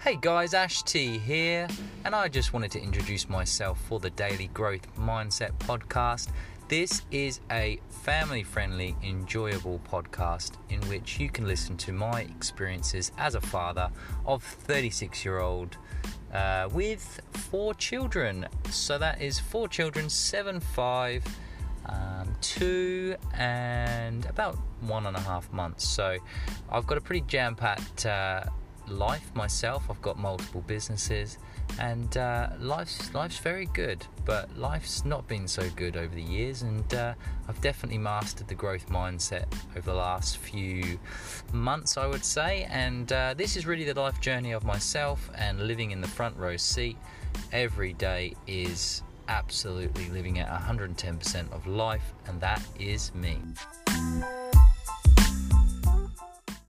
Hey guys, Ash T here, and I just wanted to introduce myself for the Daily Growth Mindset podcast. This is a family friendly, enjoyable podcast in which you can listen to my experiences as a father of 36 year old uh, with four children. So that is four children, seven, five, um, two, and about one and a half months. So I've got a pretty jam packed uh, life myself. I've got multiple businesses, and uh, life's life's very good. But life's not been so good over the years, and uh, I've definitely mastered the growth mindset over the last few months, I would say. And uh, this is really the life journey of myself and living in the front row seat. Every day is absolutely living at 110% of life, and that is me.